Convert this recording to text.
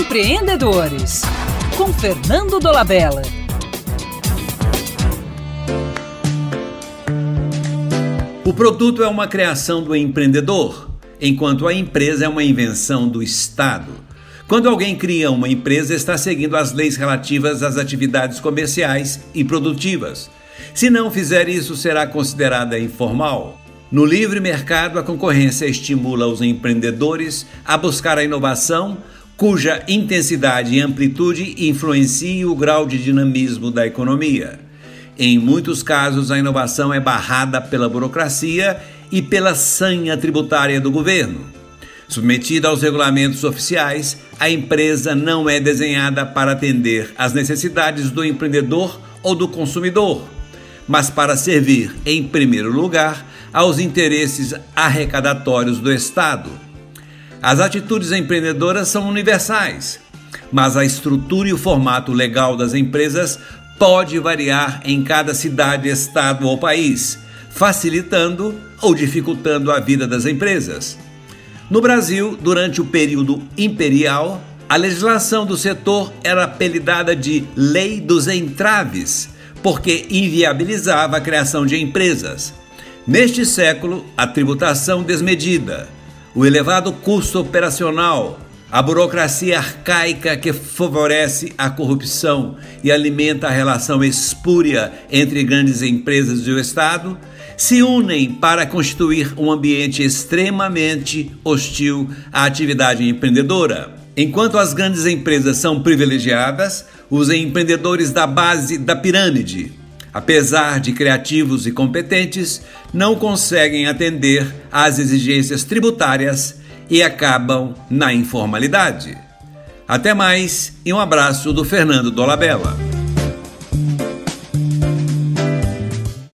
Empreendedores, com Fernando Dolabella. O produto é uma criação do empreendedor, enquanto a empresa é uma invenção do Estado. Quando alguém cria uma empresa, está seguindo as leis relativas às atividades comerciais e produtivas. Se não fizer isso, será considerada informal. No livre mercado, a concorrência estimula os empreendedores a buscar a inovação, cuja intensidade e amplitude influenciem o grau de dinamismo da economia. Em muitos casos, a inovação é barrada pela burocracia e pela sanha tributária do governo. Submetida aos regulamentos oficiais, a empresa não é desenhada para atender às necessidades do empreendedor ou do consumidor, mas para servir, em primeiro lugar, aos interesses arrecadatórios do Estado. As atitudes empreendedoras são universais, mas a estrutura e o formato legal das empresas pode variar em cada cidade, estado ou país, facilitando ou dificultando a vida das empresas. No Brasil, durante o período imperial, a legislação do setor era apelidada de Lei dos Entraves, porque inviabilizava a criação de empresas. Neste século, a tributação desmedida, o elevado custo operacional, a burocracia arcaica que favorece a corrupção e alimenta a relação espúria entre grandes empresas e o Estado se unem para constituir um ambiente extremamente hostil à atividade empreendedora. Enquanto as grandes empresas são privilegiadas, os empreendedores da base da pirâmide, apesar de criativos e competentes, não conseguem atender às exigências tributárias e acabam na informalidade. Até mais e um abraço do Fernando Dolabella.